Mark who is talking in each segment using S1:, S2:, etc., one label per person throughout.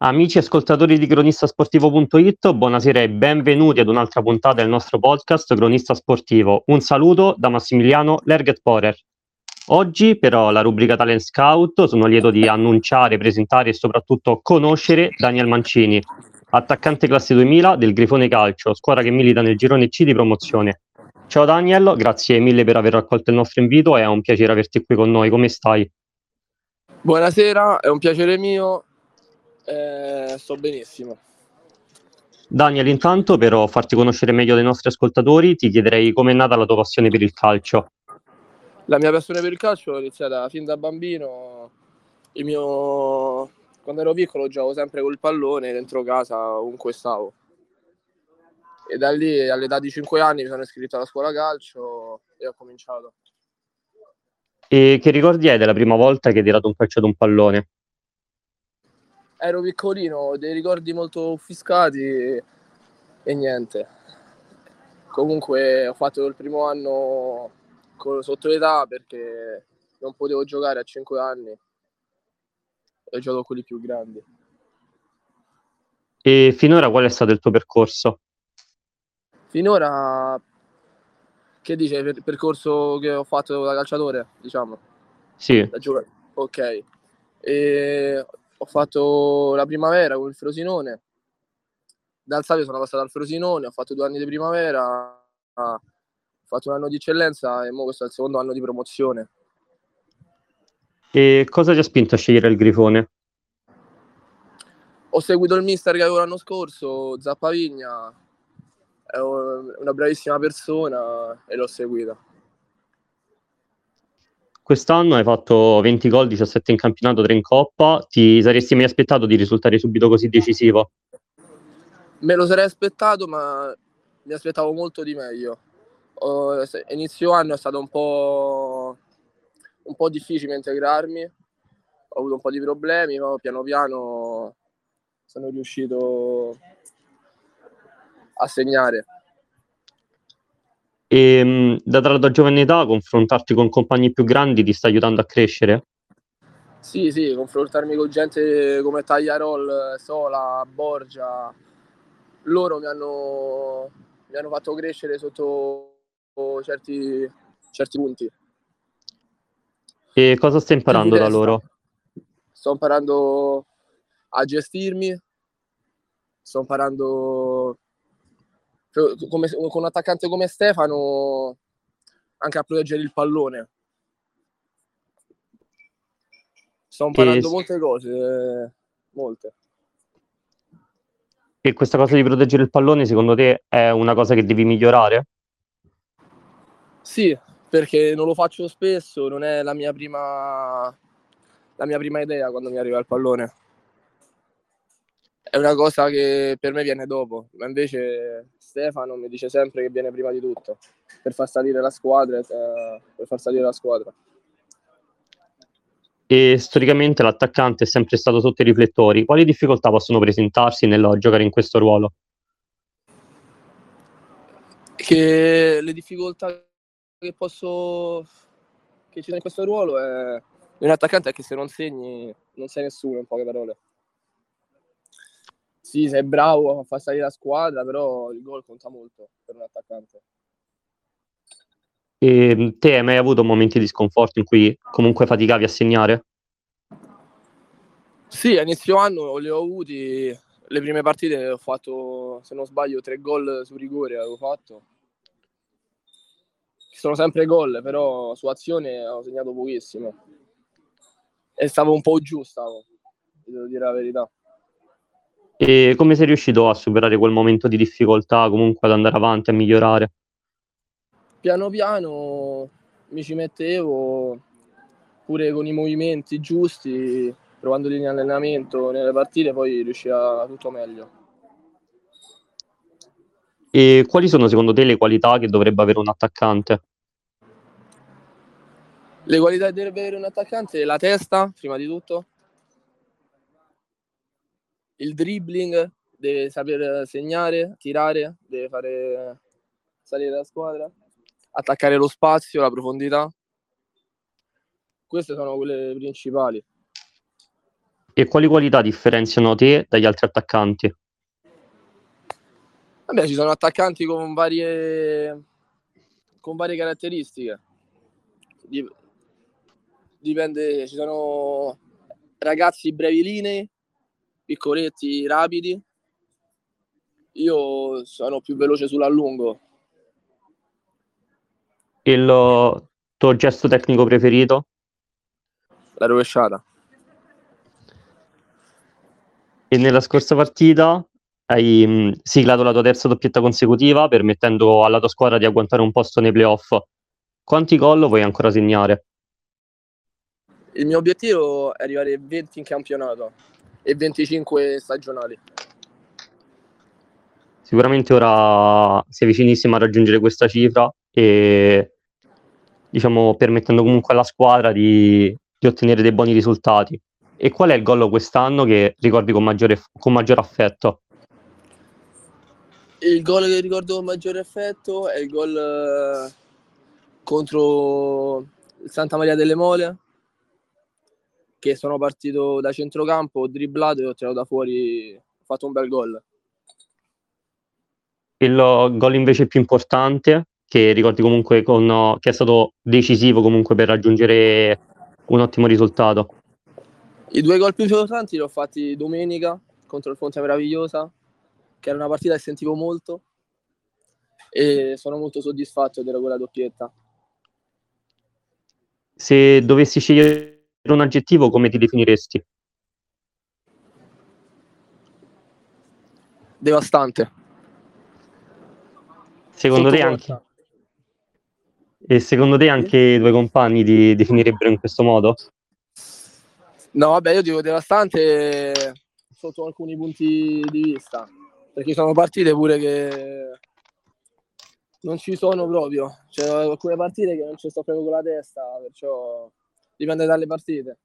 S1: Amici ascoltatori di cronistasportivo.it, buonasera e benvenuti ad un'altra puntata del nostro podcast Cronista Sportivo. Un saluto da Massimiliano Lerget Porer. Oggi però la rubrica Talent Scout sono lieto di annunciare, presentare e soprattutto conoscere Daniel Mancini, attaccante classe 2000 del Grifone Calcio, squadra che milita nel girone C di promozione. Ciao Daniel, grazie mille per aver raccolto il nostro invito, è un piacere averti qui con noi, come stai?
S2: Buonasera, è un piacere mio, eh, sto benissimo.
S1: Daniel, intanto per farti conoscere meglio dai nostri ascoltatori, ti chiederei com'è nata la tua passione per il calcio.
S2: La mia passione per il calcio è iniziata fin da bambino. Mio... Quando ero piccolo giocavo sempre col pallone dentro casa, ovunque stavo. E da lì, all'età di 5 anni, mi sono iscritto alla scuola calcio e ho cominciato.
S1: E che ricordi hai della prima volta che hai tirato un calcio ad un pallone?
S2: Ero piccolino, ho dei ricordi molto offuscati e niente. Comunque ho fatto il primo anno sotto l'età perché non potevo giocare a 5 anni e con quelli più grandi.
S1: E finora qual è stato il tuo percorso?
S2: Finora, che dice, il percorso che ho fatto da calciatore, diciamo?
S1: Sì.
S2: Da giocare. Ok. E ho fatto la primavera con il Frosinone. Dal Savio sono passato al Frosinone, ho fatto due anni di primavera, ho fatto un anno di eccellenza e ora questo è il secondo anno di promozione.
S1: E cosa ti ha spinto a scegliere il Grifone?
S2: Ho seguito il mister che avevo l'anno scorso, Zappavigna, è una bravissima persona e l'ho seguita.
S1: Quest'anno hai fatto 20 gol, 17 in campionato, 3 in coppa. Ti saresti mai aspettato di risultare subito così decisivo?
S2: Me lo sarei aspettato, ma mi aspettavo molto di meglio. Oh, inizio anno è stato un po', un po' difficile integrarmi, ho avuto un po' di problemi, ma piano piano sono riuscito a segnare.
S1: E ehm, la tua giovane età, confrontarti con compagni più grandi ti sta aiutando a crescere?
S2: Sì, sì, confrontarmi con gente come Tagliarol, Sola, Borgia, loro mi hanno, mi hanno fatto crescere sotto certi, certi punti.
S1: E cosa stai imparando da loro?
S2: Sto imparando a gestirmi, sto imparando come, con un attaccante come Stefano anche a proteggere il pallone. Sto imparando e... molte cose, molte.
S1: E questa cosa di proteggere il pallone, secondo te, è una cosa che devi migliorare?
S2: Sì, perché non lo faccio spesso, non è la mia prima, la mia prima idea quando mi arriva il pallone è una cosa che per me viene dopo, ma invece Stefano mi dice sempre che viene prima di tutto per far salire la squadra. Eh, per far salire la squadra.
S1: E storicamente l'attaccante è sempre stato sotto i riflettori. Quali difficoltà possono presentarsi nel giocare in questo ruolo?
S2: Che le difficoltà che posso che ci sono in questo ruolo è un attaccante è che se non segni non sei nessuno in poche parole sì, sei bravo a far salire la squadra, però il gol conta molto per un attaccante.
S1: E te hai mai avuto momenti di sconforto in cui comunque faticavi a segnare?
S2: Sì, a inizio anno li ho avuti. Le prime partite ho fatto, se non sbaglio, tre gol su rigore avevo fatto. Sono sempre gol, però su azione ho segnato pochissimo. E stavo un po' giù, stavo, devo dire la verità.
S1: E come sei riuscito a superare quel momento di difficoltà, comunque ad andare avanti, a migliorare?
S2: Piano piano mi ci mettevo pure con i movimenti giusti, provandoli in allenamento, nelle partite, poi riusciva tutto meglio.
S1: E quali sono secondo te le qualità che dovrebbe avere un attaccante?
S2: Le qualità che dovrebbe avere un attaccante? La testa, prima di tutto, il dribbling, deve saper segnare, tirare, deve fare salire la squadra, attaccare lo spazio, la profondità. Queste sono quelle principali.
S1: E quali qualità differenziano te dagli altri attaccanti?
S2: Vabbè, ci sono attaccanti con varie, con varie caratteristiche. Dipende, ci sono ragazzi brevi linee, piccoletti, rapidi. Io sono più veloce sull'allungo.
S1: Il tuo gesto tecnico preferito?
S2: La rovesciata.
S1: E nella scorsa partita hai mh, siglato la tua terza doppietta consecutiva, permettendo alla tua squadra di agguantare un posto nei playoff. Quanti gol vuoi ancora segnare?
S2: Il mio obiettivo è arrivare a 20 in campionato e 25 stagionali.
S1: Sicuramente ora sei vicinissimo a raggiungere questa cifra e diciamo permettendo comunque alla squadra di, di ottenere dei buoni risultati. E qual è il gol quest'anno che ricordi con maggiore, con maggior affetto?
S2: Il gol che ricordo con maggiore affetto è il gol eh, contro il Santa Maria delle Mole, che sono partito da centrocampo, ho dribblato e ho tirato da fuori, ho fatto un bel gol.
S1: Il gol invece più importante, che ricordi comunque con, che è stato decisivo comunque per raggiungere un ottimo risultato?
S2: I due gol più importanti li ho fatti domenica contro il Fonte Meravigliosa, che era una partita che sentivo molto e sono molto soddisfatto di quella doppietta.
S1: Se dovessi scegliere un aggettivo, come ti definiresti?
S2: Devastante.
S1: Secondo te anche? E secondo te anche i tuoi compagni ti definirebbero in questo modo?
S2: No, vabbè, io dico devastante sotto alcuni punti di vista, perché sono partite pure che non ci sono proprio. C'è alcune partite che non ci sto proprio con la testa, perciò dipende dalle partite.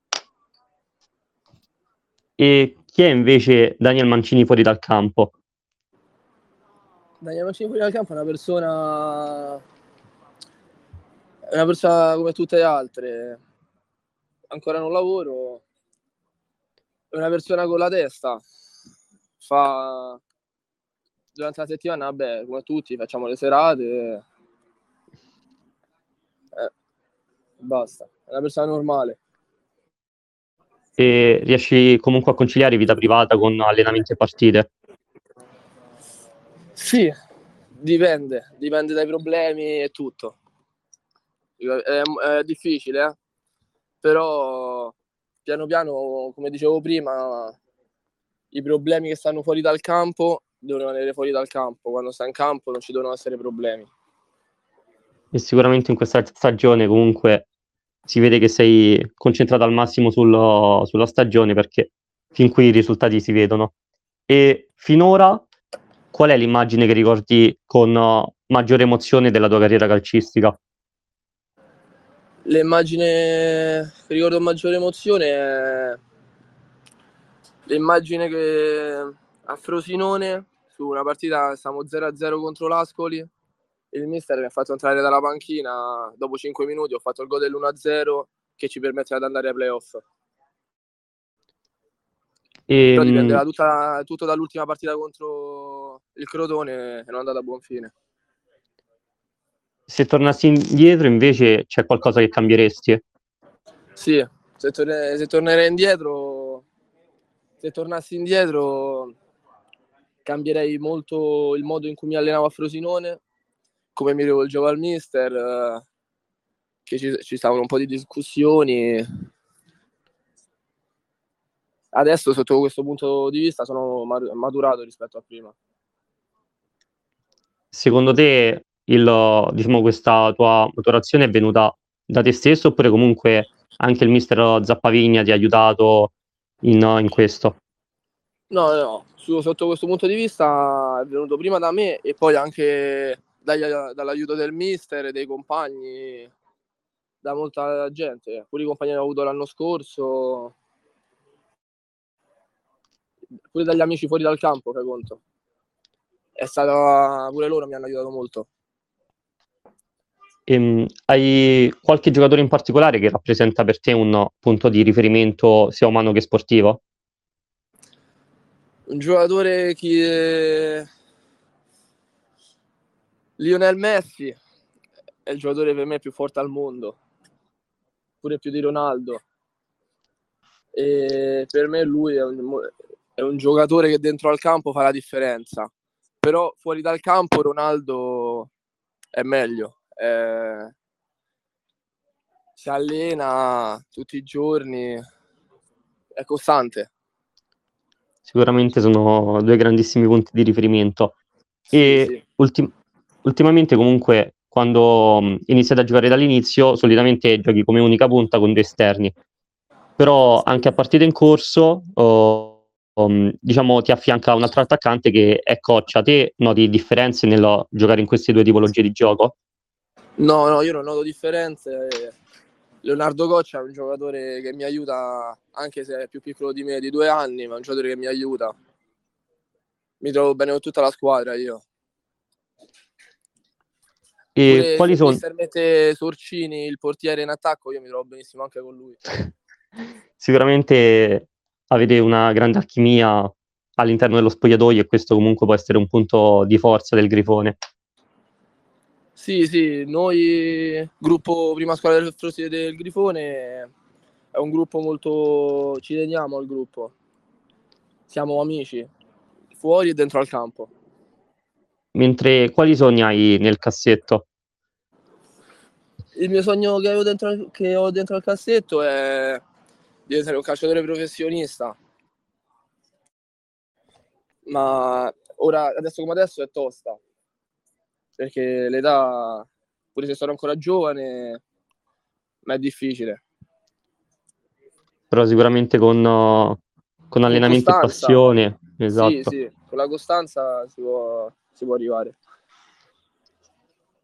S1: E chi è invece Daniel Mancini fuori dal campo?
S2: Daniel Mancini fuori dal campo è una persona è una persona come tutte le altre. Ancora non lavoro, è una persona con la testa, fa durante la settimana, vabbè, come tutti, facciamo le serate. Eh, basta, una persona normale.
S1: E riesci comunque a conciliare vita privata con allenamenti e partite?
S2: Sì, dipende, dipende dai problemi e tutto. È, è difficile, eh? però piano piano, come dicevo prima, i problemi che stanno fuori dal campo devono rimanere fuori dal campo. Quando sta in campo non ci devono essere problemi.
S1: E sicuramente in questa stagione comunque si vede che sei concentrato al massimo sullo, sulla stagione perché fin qui i risultati si vedono. E finora qual è l'immagine che ricordi con maggiore emozione della tua carriera calcistica?
S2: L'immagine che ricordo con maggiore emozione è l'immagine che a Frosinone su una partita siamo 0-0 contro l'Ascoli il mister mi ha fatto entrare dalla panchina dopo 5 minuti ho fatto il gol dell'1-0 che ci permetteva di andare ai playoff. E... però dipendeva ehm, tutta, tutto dall'ultima partita contro il Crotone e non è andata a buon fine.
S1: Se tornassi indietro invece c'è qualcosa che cambieresti?
S2: Sì, se, torne, se tornerei indietro, se tornassi indietro cambierei molto il modo in cui mi allenavo a Frosinone, come mi rivolgevo al mister, che ci, ci stavano un po' di discussioni. Adesso sotto questo punto di vista sono maturato rispetto a prima.
S1: Secondo te il, diciamo, questa tua maturazione è venuta da te stesso oppure comunque anche il mister Zappavigna ti ha aiutato in, in questo?
S2: No, no, Su, sotto questo punto di vista è venuto prima da me e poi anche dagli, dall'aiuto del mister, dei compagni, da molta gente. Pure i compagni che ho avuto l'anno scorso, pure dagli amici fuori dal campo, fai conto. È stata, pure loro mi hanno aiutato molto.
S1: Ehm, hai qualche giocatore in particolare che rappresenta per te un punto di riferimento sia umano che sportivo?
S2: Un giocatore che... Lionel Messi è il giocatore per me più forte al mondo, pure più di Ronaldo. E per me lui è un, è un giocatore che dentro al campo fa la differenza, però fuori dal campo Ronaldo è meglio. È... Si allena tutti i giorni, è costante.
S1: Sicuramente sono due grandissimi punti di riferimento. E sì, sì. Ultim- ultimamente comunque quando mm, iniziate a giocare dall'inizio solitamente giochi come unica punta con due esterni. Però anche a partita in corso oh, um, diciamo ti affianca un altro attaccante che è Coccia. Te noti differenze nel giocare in queste due tipologie di gioco?
S2: No, no, io non noto differenze. Leonardo Coccia è un giocatore che mi aiuta, anche se è più piccolo di me di due anni, ma è un giocatore che mi aiuta. Mi trovo bene con tutta la squadra io. E Pure quali sono? Se mette Sorcini, il portiere in attacco, io mi trovo benissimo anche con lui.
S1: Sicuramente avete una grande alchimia all'interno dello spogliatoio e questo comunque può essere un punto di forza del Grifone.
S2: Sì, sì, noi, gruppo prima squadra del, del Grifone, è un gruppo molto... ci teniamo al gruppo. Siamo amici, fuori e dentro al campo.
S1: Mentre quali sogni hai nel cassetto?
S2: Il mio sogno che, dentro, che ho dentro al cassetto è diventare un calciatore professionista. Ma ora, adesso come adesso, è tosta perché l'età, pure se sono ancora giovane, ma è difficile.
S1: Però sicuramente con, con allenamento e passione, esatto. Sì,
S2: sì, con la costanza si può, si può arrivare.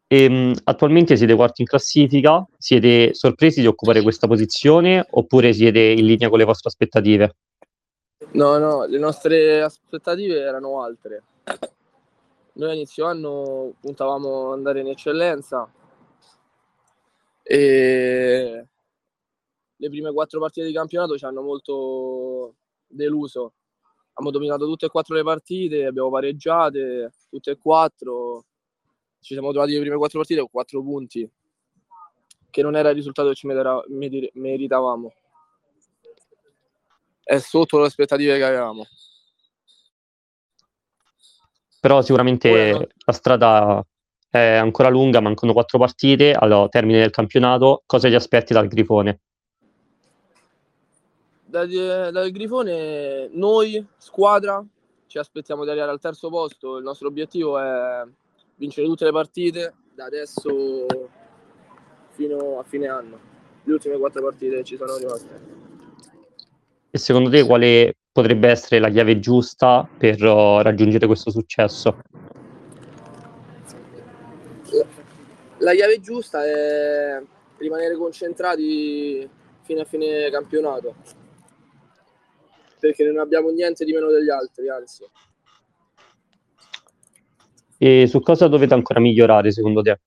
S1: E, um, attualmente siete quarti in classifica, siete sorpresi di occupare questa posizione oppure siete in linea con le vostre aspettative?
S2: No, no, le nostre aspettative erano altre. Noi a inizio anno puntavamo ad andare in eccellenza e le prime quattro partite di campionato ci hanno molto deluso. Abbiamo dominato tutte e quattro le partite, abbiamo pareggiate tutte e quattro. Ci siamo trovati le prime quattro partite con quattro punti, che non era il risultato che ci meritavamo. È sotto le aspettative che avevamo
S1: però sicuramente Buono. la strada è ancora lunga, mancano quattro partite al termine del campionato. Cosa ti aspetti dal Grifone?
S2: Dal, dal Grifone, noi, squadra, ci aspettiamo di arrivare al terzo posto. Il nostro obiettivo è vincere tutte le partite da adesso fino a fine anno. Le ultime quattro partite ci sono rimaste.
S1: E secondo te quale potrebbe essere la chiave giusta per uh, raggiungere questo successo?
S2: La chiave giusta è rimanere concentrati fino a fine campionato, perché non abbiamo niente di meno degli altri, anzi.
S1: E su cosa dovete ancora migliorare secondo te?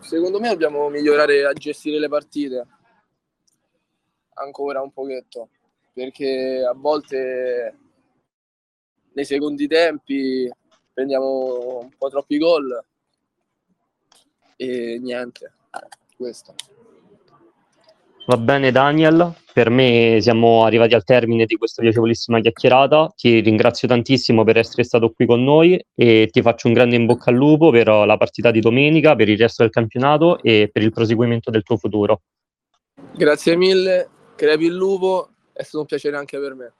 S2: Secondo me dobbiamo migliorare a gestire le partite ancora un pochetto perché a volte nei secondi tempi prendiamo un po' troppi gol e niente, questo.
S1: Va bene Daniel, per me siamo arrivati al termine di questa piacevolissima chiacchierata, ti ringrazio tantissimo per essere stato qui con noi e ti faccio un grande in bocca al lupo per la partita di domenica, per il resto del campionato e per il proseguimento del tuo futuro.
S2: Grazie mille, crepi il lupo è stato un piacere anche per me.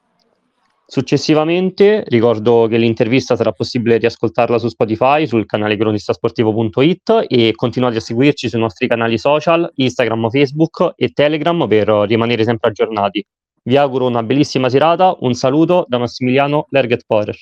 S1: Successivamente ricordo che l'intervista sarà possibile riascoltarla su Spotify, sul canale cronistasportivo.it e continuate a seguirci sui nostri canali social, Instagram, Facebook e Telegram per rimanere sempre aggiornati. Vi auguro una bellissima serata, un saluto da Massimiliano Lerget Porer.